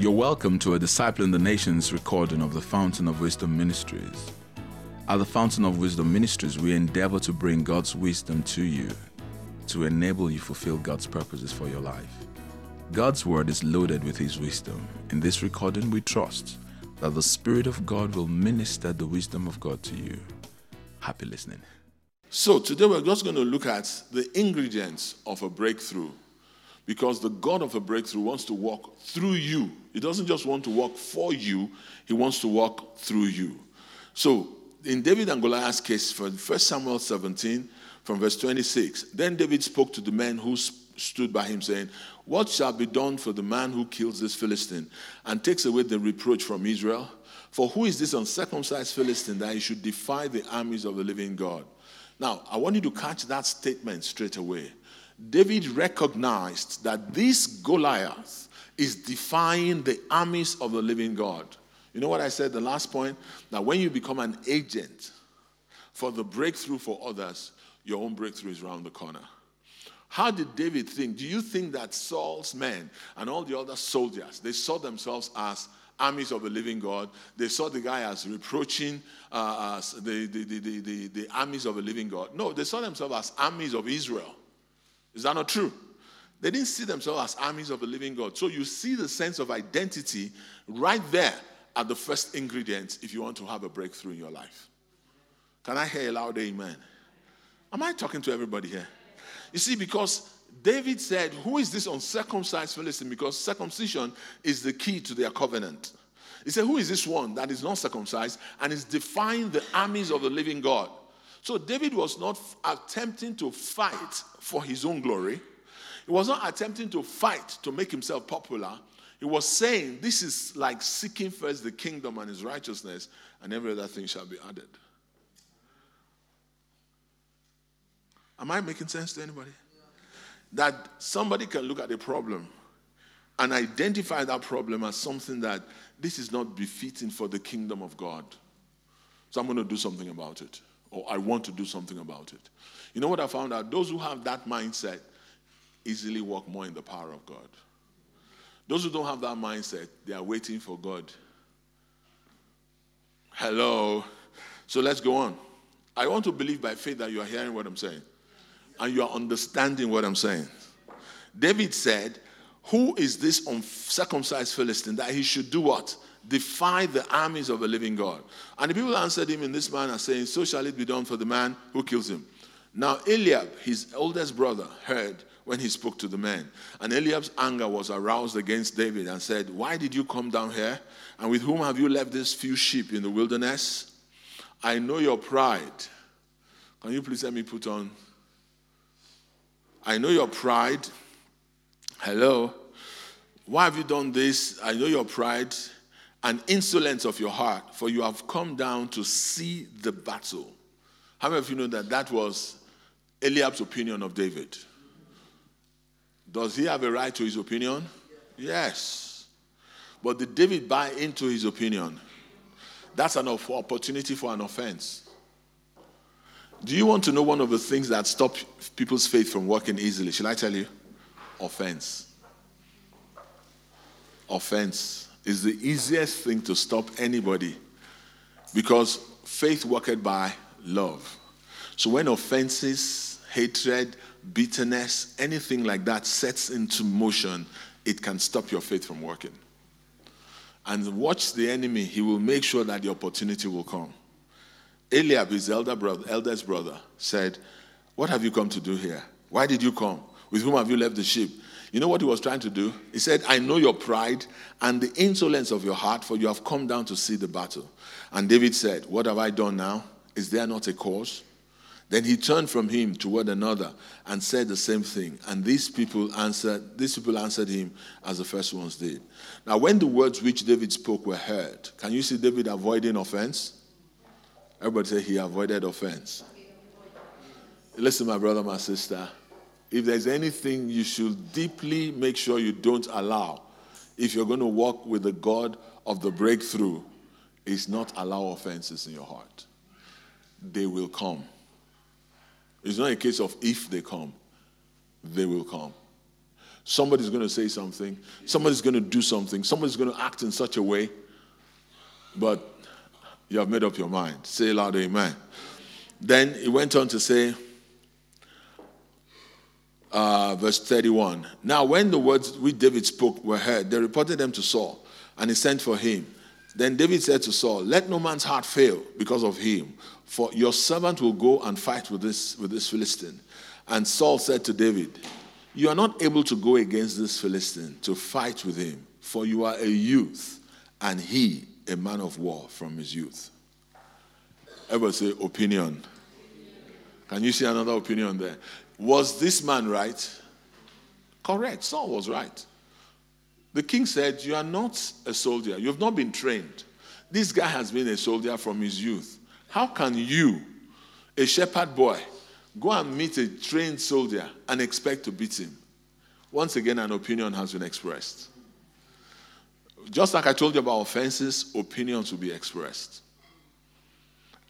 You're welcome to a Discipling the Nations recording of the Fountain of Wisdom Ministries. At the Fountain of Wisdom Ministries, we endeavor to bring God's wisdom to you to enable you to fulfill God's purposes for your life. God's word is loaded with his wisdom. In this recording, we trust that the Spirit of God will minister the wisdom of God to you. Happy listening. So, today we're just going to look at the ingredients of a breakthrough because the God of a breakthrough wants to walk through you. He doesn't just want to walk for you, He wants to walk through you. So, in David and Goliath's case, for 1 Samuel 17, from verse 26, then David spoke to the men who stood by him, saying, What shall be done for the man who kills this Philistine and takes away the reproach from Israel? For who is this uncircumcised Philistine that he should defy the armies of the living God? Now, I want you to catch that statement straight away. David recognized that this Goliath is defying the armies of the living God. You know what I said the last point? That when you become an agent for the breakthrough for others, your own breakthrough is around the corner. How did David think? Do you think that Saul's men and all the other soldiers, they saw themselves as armies of the living God. They saw the guy as reproaching uh, the, the, the, the, the armies of the living God. No, they saw themselves as armies of Israel. Is that not true? They didn't see themselves as armies of the living God. So you see the sense of identity right there at the first ingredient if you want to have a breakthrough in your life. Can I hear a loud amen? Am I talking to everybody here? You see, because David said, Who is this uncircumcised Philistine? Because circumcision is the key to their covenant. He said, Who is this one that is not circumcised and is defying the armies of the living God? So David was not attempting to fight for his own glory. He was not attempting to fight to make himself popular. He was saying, This is like seeking first the kingdom and his righteousness, and every other thing shall be added. Am I making sense to anybody? that somebody can look at a problem and identify that problem as something that this is not befitting for the kingdom of God. So I'm going to do something about it, or I want to do something about it. You know what I found out? Those who have that mindset easily walk more in the power of God. Those who don't have that mindset, they are waiting for God. Hello. So let's go on. I want to believe by faith that you are hearing what I'm saying and you are understanding what I'm saying. David said, Who is this uncircumcised Philistine that he should do what? Defy the armies of the living God. And the people answered him in this manner, saying, So shall it be done for the man who kills him. Now Eliab, his oldest brother, heard when he spoke to the men. And Eliab's anger was aroused against David and said, Why did you come down here? And with whom have you left these few sheep in the wilderness? I know your pride. Can you please let me put on I know your pride. Hello. Why have you done this? I know your pride and insolence of your heart, for you have come down to see the battle. How many of you know that that was Eliab's opinion of David? Does he have a right to his opinion? Yes. But did David buy into his opinion? That's an opportunity for an offense. Do you want to know one of the things that stop people's faith from working easily? Shall I tell you? Offense. Offense is the easiest thing to stop anybody because faith worked by love. So when offenses, hatred, bitterness, anything like that sets into motion, it can stop your faith from working. And watch the enemy, he will make sure that the opportunity will come. Eliab, his elder brother, eldest brother, said, What have you come to do here? Why did you come? With whom have you left the sheep? You know what he was trying to do? He said, I know your pride and the insolence of your heart, for you have come down to see the battle. And David said, What have I done now? Is there not a cause? Then he turned from him toward another and said the same thing. And these people answered, these people answered him as the first ones did. Now, when the words which David spoke were heard, can you see David avoiding offense? Everybody say he avoided offense. Listen, my brother, my sister. If there's anything you should deeply make sure you don't allow, if you're going to walk with the God of the breakthrough, is not allow offenses in your heart. They will come. It's not a case of if they come, they will come. Somebody's going to say something. Somebody's going to do something. Somebody's going to act in such a way. But you have made up your mind. Say loud, amen. Then he went on to say, uh, verse 31. Now, when the words which David spoke were heard, they reported them to Saul, and he sent for him. Then David said to Saul, Let no man's heart fail because of him, for your servant will go and fight with this, with this Philistine. And Saul said to David, You are not able to go against this Philistine to fight with him, for you are a youth, and he a man of war from his youth. Ever say opinion? Can you see another opinion there? Was this man right? Correct. Saul was right. The king said, You are not a soldier. You have not been trained. This guy has been a soldier from his youth. How can you, a shepherd boy, go and meet a trained soldier and expect to beat him? Once again, an opinion has been expressed. Just like I told you about offenses, opinions will be expressed.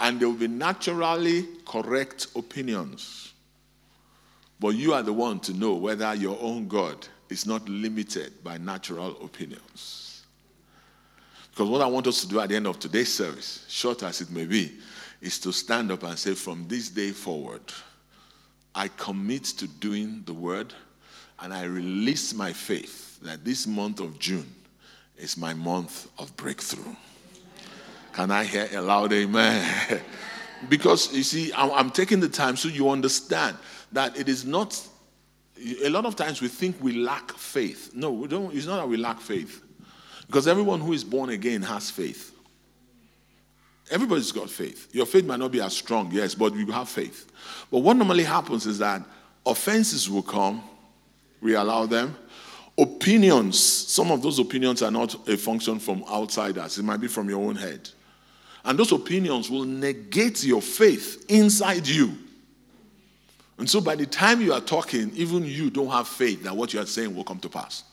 And there will be naturally correct opinions. But you are the one to know whether your own God is not limited by natural opinions. Because what I want us to do at the end of today's service, short as it may be, is to stand up and say, from this day forward, I commit to doing the word and I release my faith that this month of June is my month of breakthrough. Can I hear a loud amen? because you see, I'm, taking the time so you understand that it is not, a lot of times we think we lack faith. No, we don't, it's not that we lack faith. Because everyone who is born again has faith. Everybody's got faith. Your faith might not be as strong, yes, but you have faith. But what normally happens is that offenses will come, we allow them. Opinions, some of those opinions are not a function from outsiders, it might be from your own head. And those opinions will negate your faith inside you. And so by the time you are talking, even you don't have faith that what you are saying will come to pass.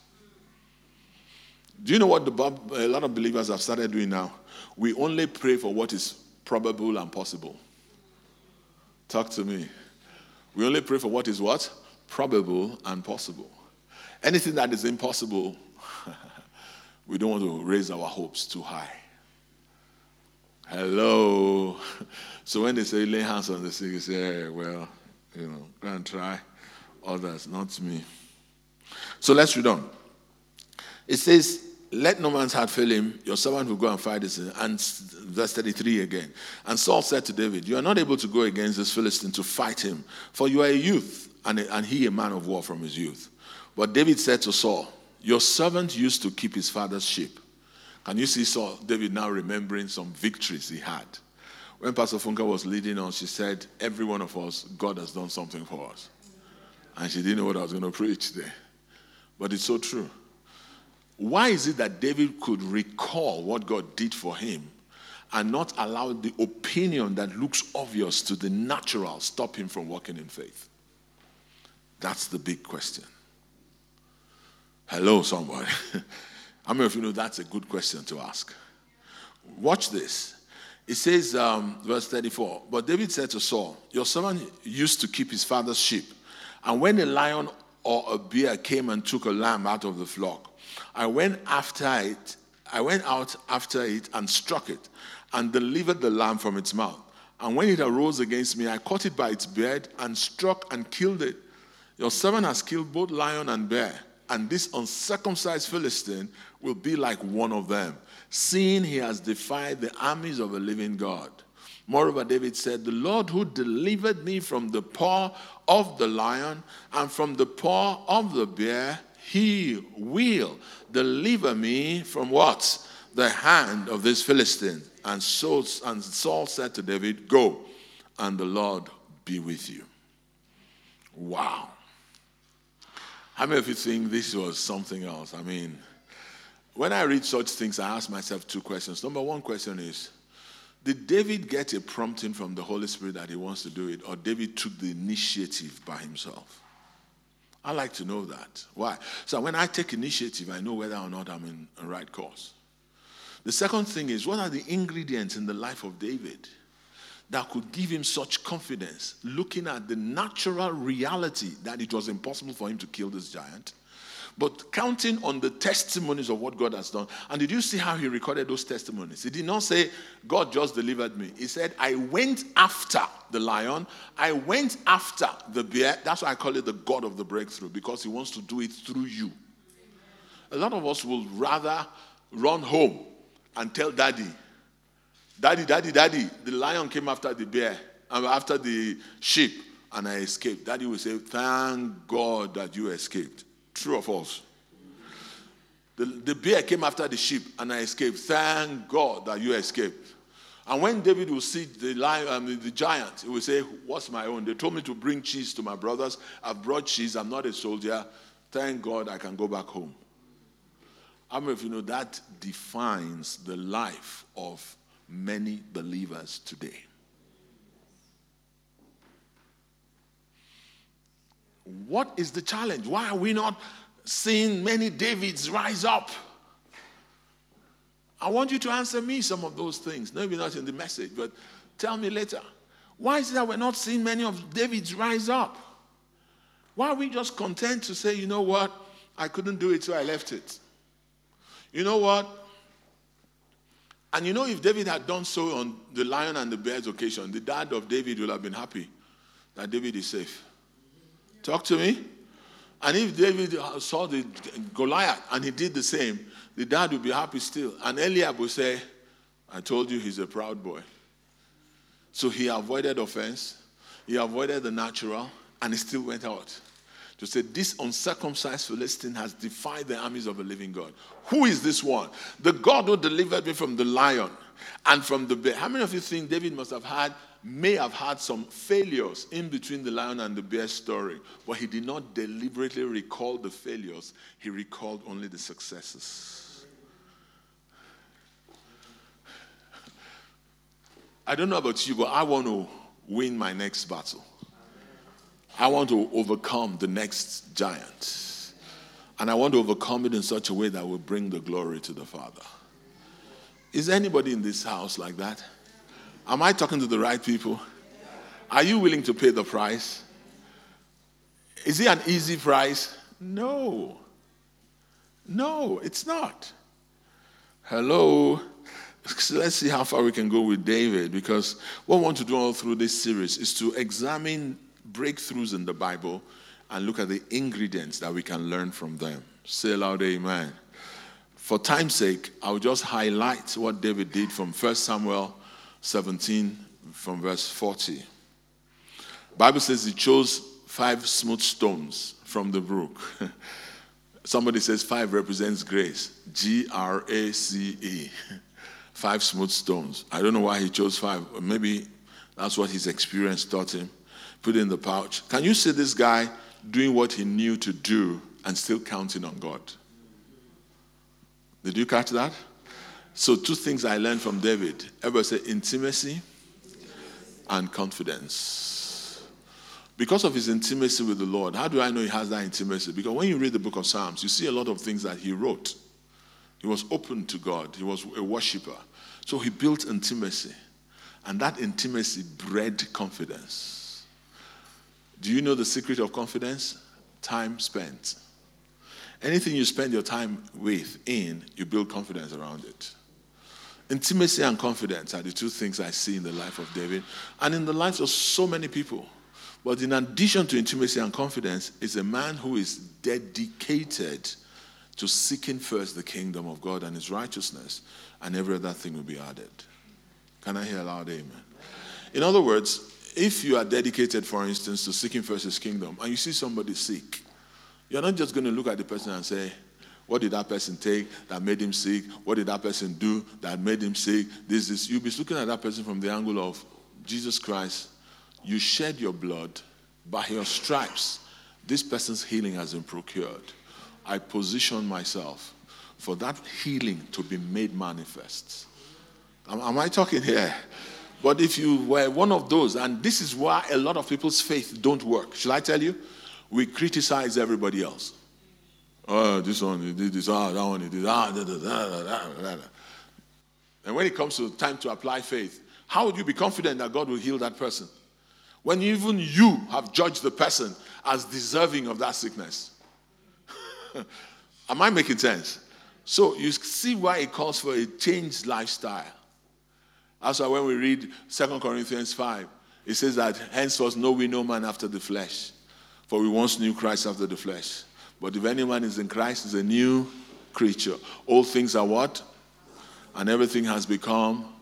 Do you know what the, a lot of believers have started doing now? We only pray for what is probable and possible. Talk to me. We only pray for what is what? Probable and possible. Anything that is impossible, we don't want to raise our hopes too high. Hello. So when they say lay hands on the sick, you say, hey, well, you know, go and try others, not me. So let's read on. It says, let no man's heart fail him. Your servant will go and fight this. And verse 33 again. And Saul said to David, You are not able to go against this Philistine to fight him, for you are a youth, and, and he a man of war from his youth. But David said to Saul, Your servant used to keep his father's sheep. Can you see Saul, David now remembering some victories he had? When Pastor Funke was leading us, she said, Every one of us, God has done something for us. And she didn't know what I was going to preach there. But it's so true. Why is it that David could recall what God did for him and not allow the opinion that looks obvious to the natural stop him from walking in faith? That's the big question. Hello, somebody. How many of you know that's a good question to ask? Watch this. It says, um, verse 34, but David said to Saul, Your servant used to keep his father's sheep. And when a lion or a bear came and took a lamb out of the flock, I went after it, I went out after it and struck it and delivered the lamb from its mouth. And when it arose against me, I caught it by its beard and struck and killed it. Your servant has killed both lion and bear and this uncircumcised Philistine will be like one of them, seeing he has defied the armies of a living God. Moreover, David said, The Lord who delivered me from the paw of the lion and from the paw of the bear, he will deliver me from what? The hand of this Philistine. And, so, and Saul said to David, Go, and the Lord be with you. Wow. How many of you think this was something else? I mean, when I read such things, I ask myself two questions. Number one question is Did David get a prompting from the Holy Spirit that he wants to do it, or David took the initiative by himself? I like to know that. Why? So when I take initiative, I know whether or not I'm in the right course. The second thing is what are the ingredients in the life of David? that could give him such confidence, looking at the natural reality that it was impossible for him to kill this giant, but counting on the testimonies of what God has done. And did you see how he recorded those testimonies? He did not say, God just delivered me. He said, I went after the lion, I went after the bear. That's why I call it the God of the breakthrough, because he wants to do it through you. A lot of us will rather run home and tell daddy, Daddy, daddy, daddy, the lion came after the bear, uh, after the sheep, and I escaped. Daddy will say, Thank God that you escaped. True or false? The, the bear came after the sheep and I escaped. Thank God that you escaped. And when David will see the lion, um, the giant, he will say, What's my own? They told me to bring cheese to my brothers. I've brought cheese. I'm not a soldier. Thank God I can go back home. How many of you know that defines the life of many believers today? What is the challenge? Why are we not seeing many Davids rise up? I want you to answer me some of those things. Maybe not in the message, but tell me later. Why is it that we're not seeing many of Davids rise up? Why are we just content to say, you know what, I couldn't do it, so I left it? You know what? And you know, if David had done so on the lion and the bear's occasion, the dad of David would have been happy that David is safe. Talk to me. And if David saw the Goliath and he did the same, the dad would be happy still. And Eliab would say, I told you he's a proud boy. So he avoided offense, he avoided the natural, and he still went out to say, This uncircumcised Philistine has defied the armies of the living God. Who is this one? The God who delivered me from the lion and from the bear. How many of you think David must have had may have had some failures in between the lion and the bear story, but he did not deliberately recall the failures, he recalled only the successes. I don't know about you, but I want to win my next battle. I want to overcome the next giant. And I want to overcome it in such a way that will bring the glory to the Father. Is anybody in this house like that? Am I talking to the right people? Are you willing to pay the price? Is it an easy price? No. No, it's not. Hello. Let's see how far we can go with David because what we want to do all through this series is to examine breakthroughs in the Bible and look at the ingredients that we can learn from them. Say aloud, Amen. For time's sake, I'll just highlight what David did from 1 Samuel 17 from verse 40. Bible says he chose five smooth stones from the brook. Somebody says five represents grace. G R A C E. Five smooth stones. I don't know why he chose five. Maybe that's what his experience taught him. Put in the pouch. Can you see this guy doing what he knew to do and still counting on God? Did you catch that? So, two things I learned from David. Everybody say intimacy and confidence. Because of his intimacy with the Lord, how do I know he has that intimacy? Because when you read the book of Psalms, you see a lot of things that he wrote. He was open to God, he was a worshiper. So he built intimacy. And that intimacy bred confidence. Do you know the secret of confidence? Time spent. Anything you spend your time with in, you build confidence around it. Intimacy and confidence are the two things I see in the life of David and in the lives of so many people. But in addition to intimacy and confidence, is a man who is dedicated to seeking first the kingdom of God and his righteousness, and every other thing will be added. Can I hear a loud amen? In other words, if you are dedicated, for instance, to seeking first his kingdom, and you see somebody sick, you're not just going to look at the person and say, what did that person take that made him sick? What did that person do that made him sick? This is you'll be looking at that person from the angle of Jesus Christ. You shed your blood by your stripes. This person's healing has been procured. I position myself for that healing to be made manifest. Am, am I talking here? But if you were one of those, and this is why a lot of people's faith don't work. Shall I tell you? We criticize everybody else. Oh, this one, he did this, ah, that one, he did, ah, da, da, da, da, da, da. And when it comes to time to apply faith, how would you be confident that God will heal that person? When even you have judged the person as deserving of that sickness. Am I making sense? So you see why it calls for a changed lifestyle. That's why when we read 2 Corinthians 5, it says that henceforth know we no man after the flesh. For we once knew Christ after the flesh. But if anyone is in Christ, is a new creature. All things are what? And everything has become.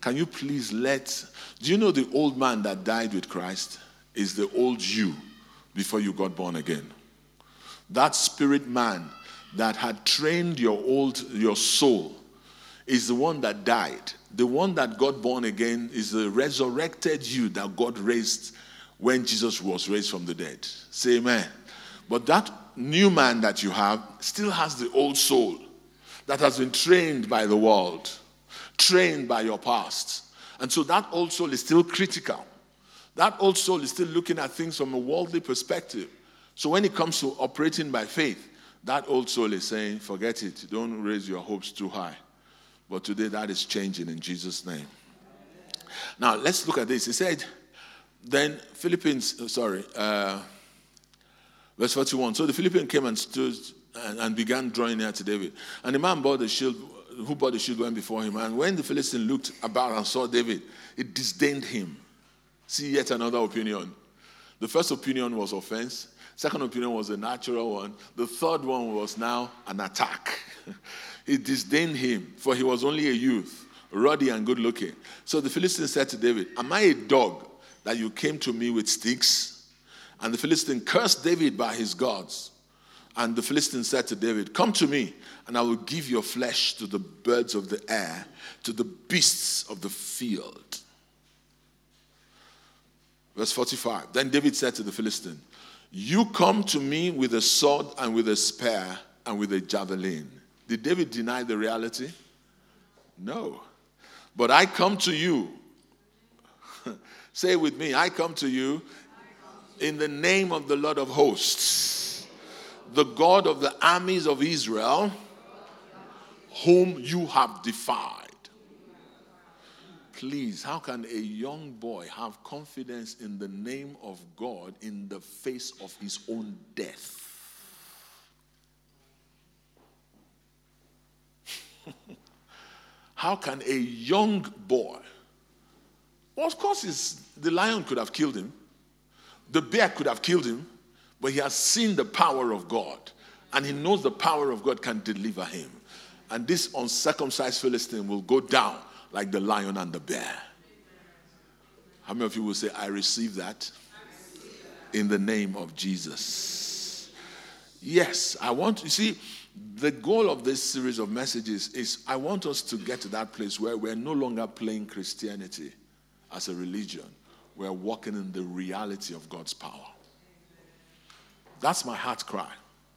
Can you please let. Do you know the old man that died with Christ is the old you before you got born again? That spirit man that had trained your old your soul is the one that died. The one that got born again is the resurrected you that God raised when Jesus was raised from the dead. Say amen. But that new man that you have still has the old soul that has been trained by the world, trained by your past. And so that old soul is still critical. That old soul is still looking at things from a worldly perspective. So when it comes to operating by faith, that old soul is saying, forget it. Don't raise your hopes too high. But today that is changing in Jesus' name. Now let's look at this. He said, then Philippians, uh, sorry, uh, verse 41. So the Philippian came and stood and, and, began drawing near to David. And the man the shield, who brought the shield went before him. And when the Philistine looked about and saw David, it disdained him. See yet another opinion. The first opinion was offense. Second opinion was a natural one. The third one was now an attack. it disdained him, for he was only a youth, ruddy and good looking. So the Philistine said to David, Am I a dog that you came to me with sticks? And the Philistine cursed David by his gods. And the Philistine said to David, Come to me, and I will give your flesh to the birds of the air, to the beasts of the field. Verse 45. Then David said to the Philistine, You come to me with a sword and with a spear and with a javelin. Did David deny the reality? No. But I come to you Say with me, I come to you in the name of the Lord of hosts, the God of the armies of Israel, whom you have defied. Please, how can a young boy have confidence in the name of God in the face of his own death? how can a young boy well, of course, the lion could have killed him, the bear could have killed him, but he has seen the power of God, and he knows the power of God can deliver him. And this uncircumcised Philistine will go down like the lion and the bear. How many of you will say, I receive that in the name of Jesus? Yes, I want, you see, the goal of this series of messages is I want us to get to that place where we're no longer playing Christianity as a religion, we're walking in the reality of God's power. That's my heart cry,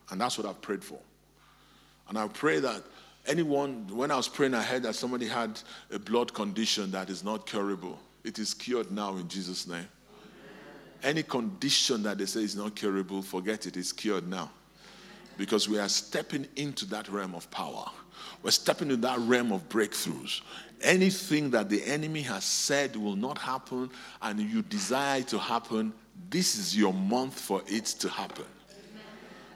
and that's what I've prayed for. And I pray that anyone, when I was praying, I heard that somebody had a blood condition that is not curable. It is cured now in Jesus' name. Any condition that they say is not curable, forget it, it's cured now. Because we are stepping into that realm of power. We're stepping into that realm of breakthroughs anything that the enemy has said will not happen and you desire to happen, this is your month for it to happen.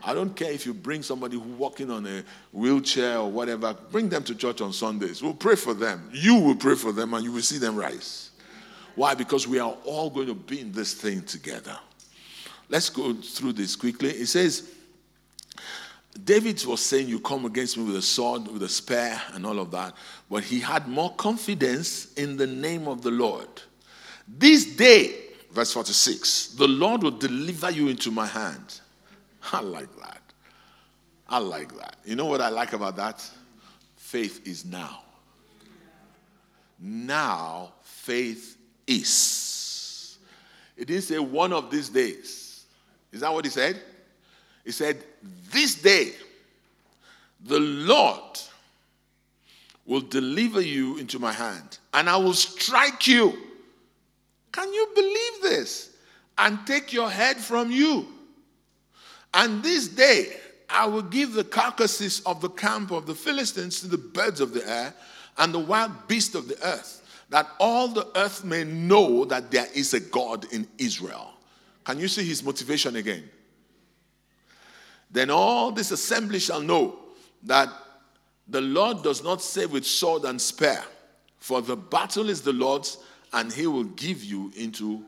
I don't care if you bring somebody who walking on a wheelchair or whatever, bring them to church on Sundays. We'll pray for them. You will pray for them and you will see them rise. Why? Because we are all going to be in this thing together. Let's go through this quickly. It says, David was saying, You come against me with a sword, with a spear, and all of that. But he had more confidence in the name of the Lord. This day, verse 46, the Lord will deliver you into my hand. I like that. I like that. You know what I like about that? Faith is now. Now, faith is. It didn't say one of these days. Is that what he said? He said, This day the Lord will deliver you into my hand, and I will strike you. Can you believe this? And take your head from you. And this day I will give the carcasses of the camp of the Philistines to the birds of the air and the wild beasts of the earth, that all the earth may know that there is a God in Israel. Can you see his motivation again? Then all this assembly shall know that the Lord does not save with sword and spear, for the battle is the Lord's, and he will give you into.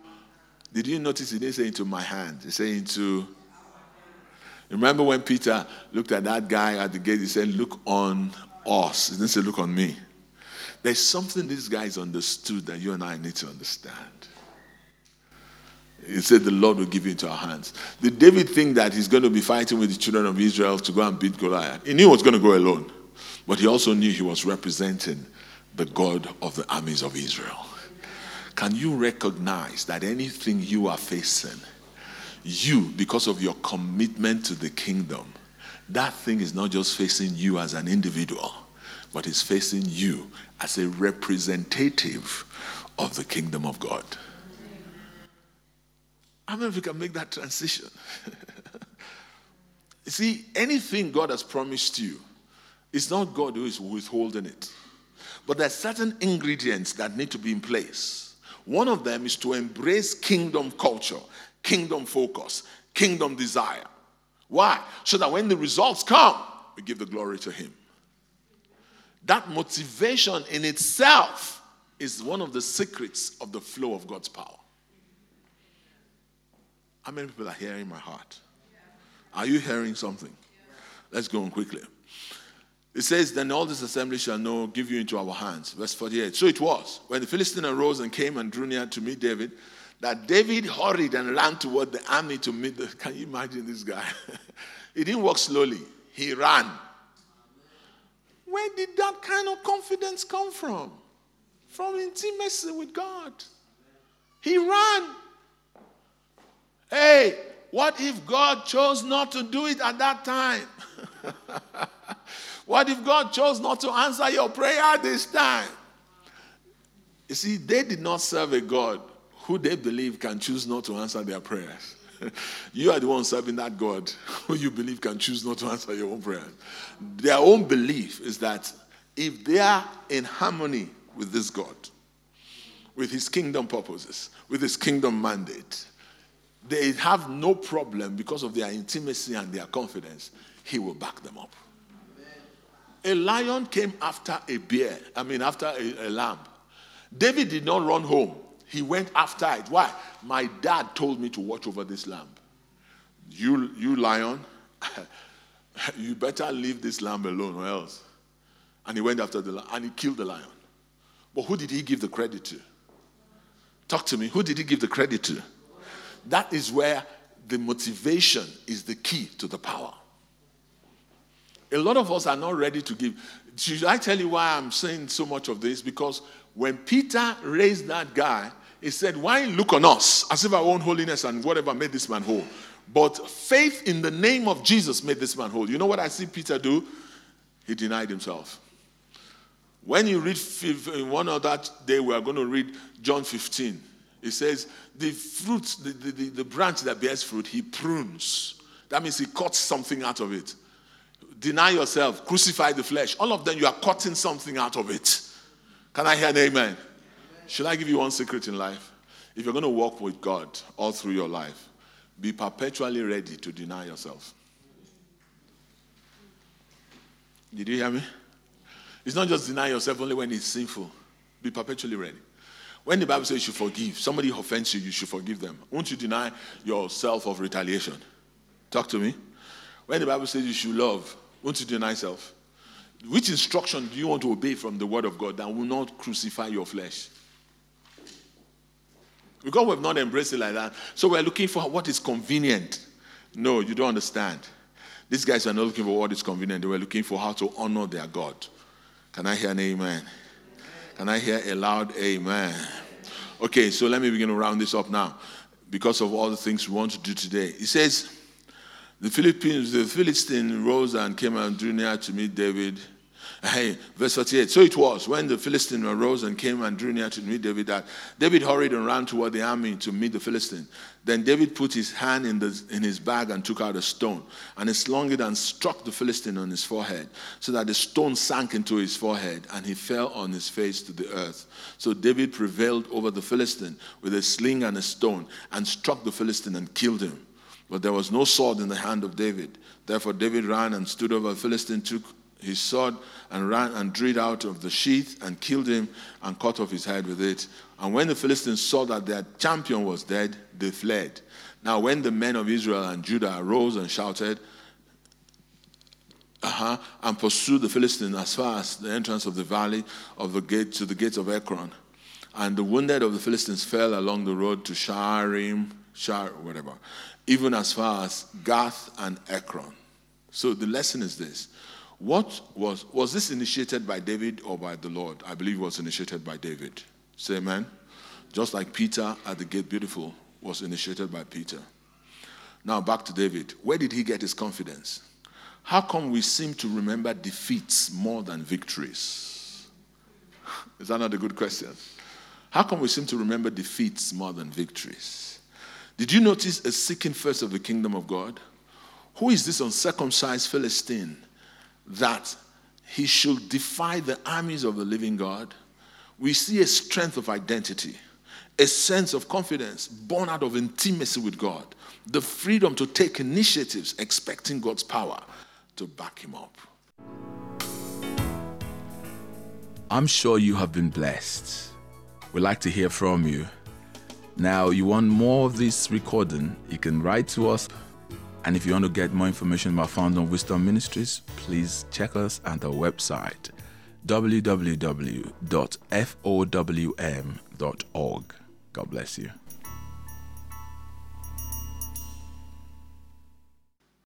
Did you notice he didn't say into my hand? He said into. Remember when Peter looked at that guy at the gate, he said, Look on us. He didn't say, Look on me. There's something these guys understood that you and I need to understand. He said, The Lord will give you into our hands. Did David think that he's going to be fighting with the children of Israel to go and beat Goliath? He knew he was going to go alone, but he also knew he was representing the God of the armies of Israel. Can you recognize that anything you are facing, you, because of your commitment to the kingdom, that thing is not just facing you as an individual, but is facing you as a representative of the kingdom of God? How many of you can make that transition? you see, anything God has promised you, it's not God who is withholding it. But there are certain ingredients that need to be in place. One of them is to embrace kingdom culture, kingdom focus, kingdom desire. Why? So that when the results come, we give the glory to Him. That motivation in itself is one of the secrets of the flow of God's power. How many people are hearing my heart? Are you hearing something? Let's go on quickly. It says, Then all this assembly shall know, give you into our hands. Verse 48. So it was, when the Philistine arose and came and drew near to meet David, that David hurried and ran toward the army to meet the. Can you imagine this guy? he didn't walk slowly, he ran. Where did that kind of confidence come from? From intimacy with God. He ran. Hey, what if God chose not to do it at that time? what if God chose not to answer your prayer this time? You see, they did not serve a God who they believe can choose not to answer their prayers. you are the one serving that God who you believe can choose not to answer your own prayers. Their own belief is that if they are in harmony with this God, with his kingdom purposes, with his kingdom mandate, they have no problem because of their intimacy and their confidence. He will back them up. A lion came after a bear, I mean, after a, a lamb. David did not run home. He went after it. Why? My dad told me to watch over this lamb. You, you lion, you better leave this lamb alone or else. And he went after the lion and he killed the lion. But who did he give the credit to? Talk to me. Who did he give the credit to? That is where the motivation is the key to the power. A lot of us are not ready to give. Should I tell you why I'm saying so much of this? Because when Peter raised that guy, he said, Why look on us as if our own holiness and whatever made this man whole? But faith in the name of Jesus made this man whole. You know what I see Peter do? He denied himself. When you read one other day, we are going to read John 15. It says, the fruit, the, the, the branch that bears fruit, he prunes. That means he cuts something out of it. Deny yourself, crucify the flesh. All of them, you are cutting something out of it. Can I hear an amen? amen? Should I give you one secret in life? If you're going to walk with God all through your life, be perpetually ready to deny yourself. Did you hear me? It's not just deny yourself only when it's sinful. Be perpetually ready. When the Bible says you should forgive, somebody offends you, you should forgive them. Won't you deny yourself of retaliation? Talk to me. When the Bible says you should love, won't you deny self? Which instruction do you want to obey from the Word of God that will not crucify your flesh? Because we've not embraced it like that. So we're looking for what is convenient. No, you don't understand. These guys are not looking for what is convenient. They were looking for how to honor their God. Can I hear an amen? Can I hear a loud amen? Okay, so let me begin to round this up now because of all the things we want to do today. He says, the Philippines, the Philistine rose and came and drew near to meet David Hey, verse 48. So it was when the Philistine arose and came and drew near to meet David that David hurried and ran toward the army to meet the Philistine. Then David put his hand in, the, in his bag and took out a stone and he slung it and struck the Philistine on his forehead so that the stone sank into his forehead and he fell on his face to the earth. So David prevailed over the Philistine with a sling and a stone and struck the Philistine and killed him. But there was no sword in the hand of David. Therefore, David ran and stood over the Philistine, took his sword and ran and drew it out of the sheath and killed him and cut off his head with it. And when the Philistines saw that their champion was dead, they fled. Now, when the men of Israel and Judah arose and shouted, uh-huh, and pursued the Philistines as far as the entrance of the valley of the gate to the gates of Ekron. And the wounded of the Philistines fell along the road to Sharim, Shar, whatever, even as far as Gath and Ekron. So the lesson is this. What was was this initiated by David or by the Lord? I believe it was initiated by David. Say amen. Just like Peter at the gate beautiful was initiated by Peter. Now back to David. Where did he get his confidence? How come we seem to remember defeats more than victories? Is that not a good question? How come we seem to remember defeats more than victories? Did you notice a seeking first of the kingdom of God? Who is this uncircumcised Philistine that he should defy the armies of the living God? We see a strength of identity, a sense of confidence born out of intimacy with God, the freedom to take initiatives expecting God's power to back him up. I'm sure you have been blessed. We'd like to hear from you. Now, you want more of this recording, you can write to us. And if you want to get more information about Fountain of Wisdom Ministries, please check us at our website www.fowm.org. God bless you.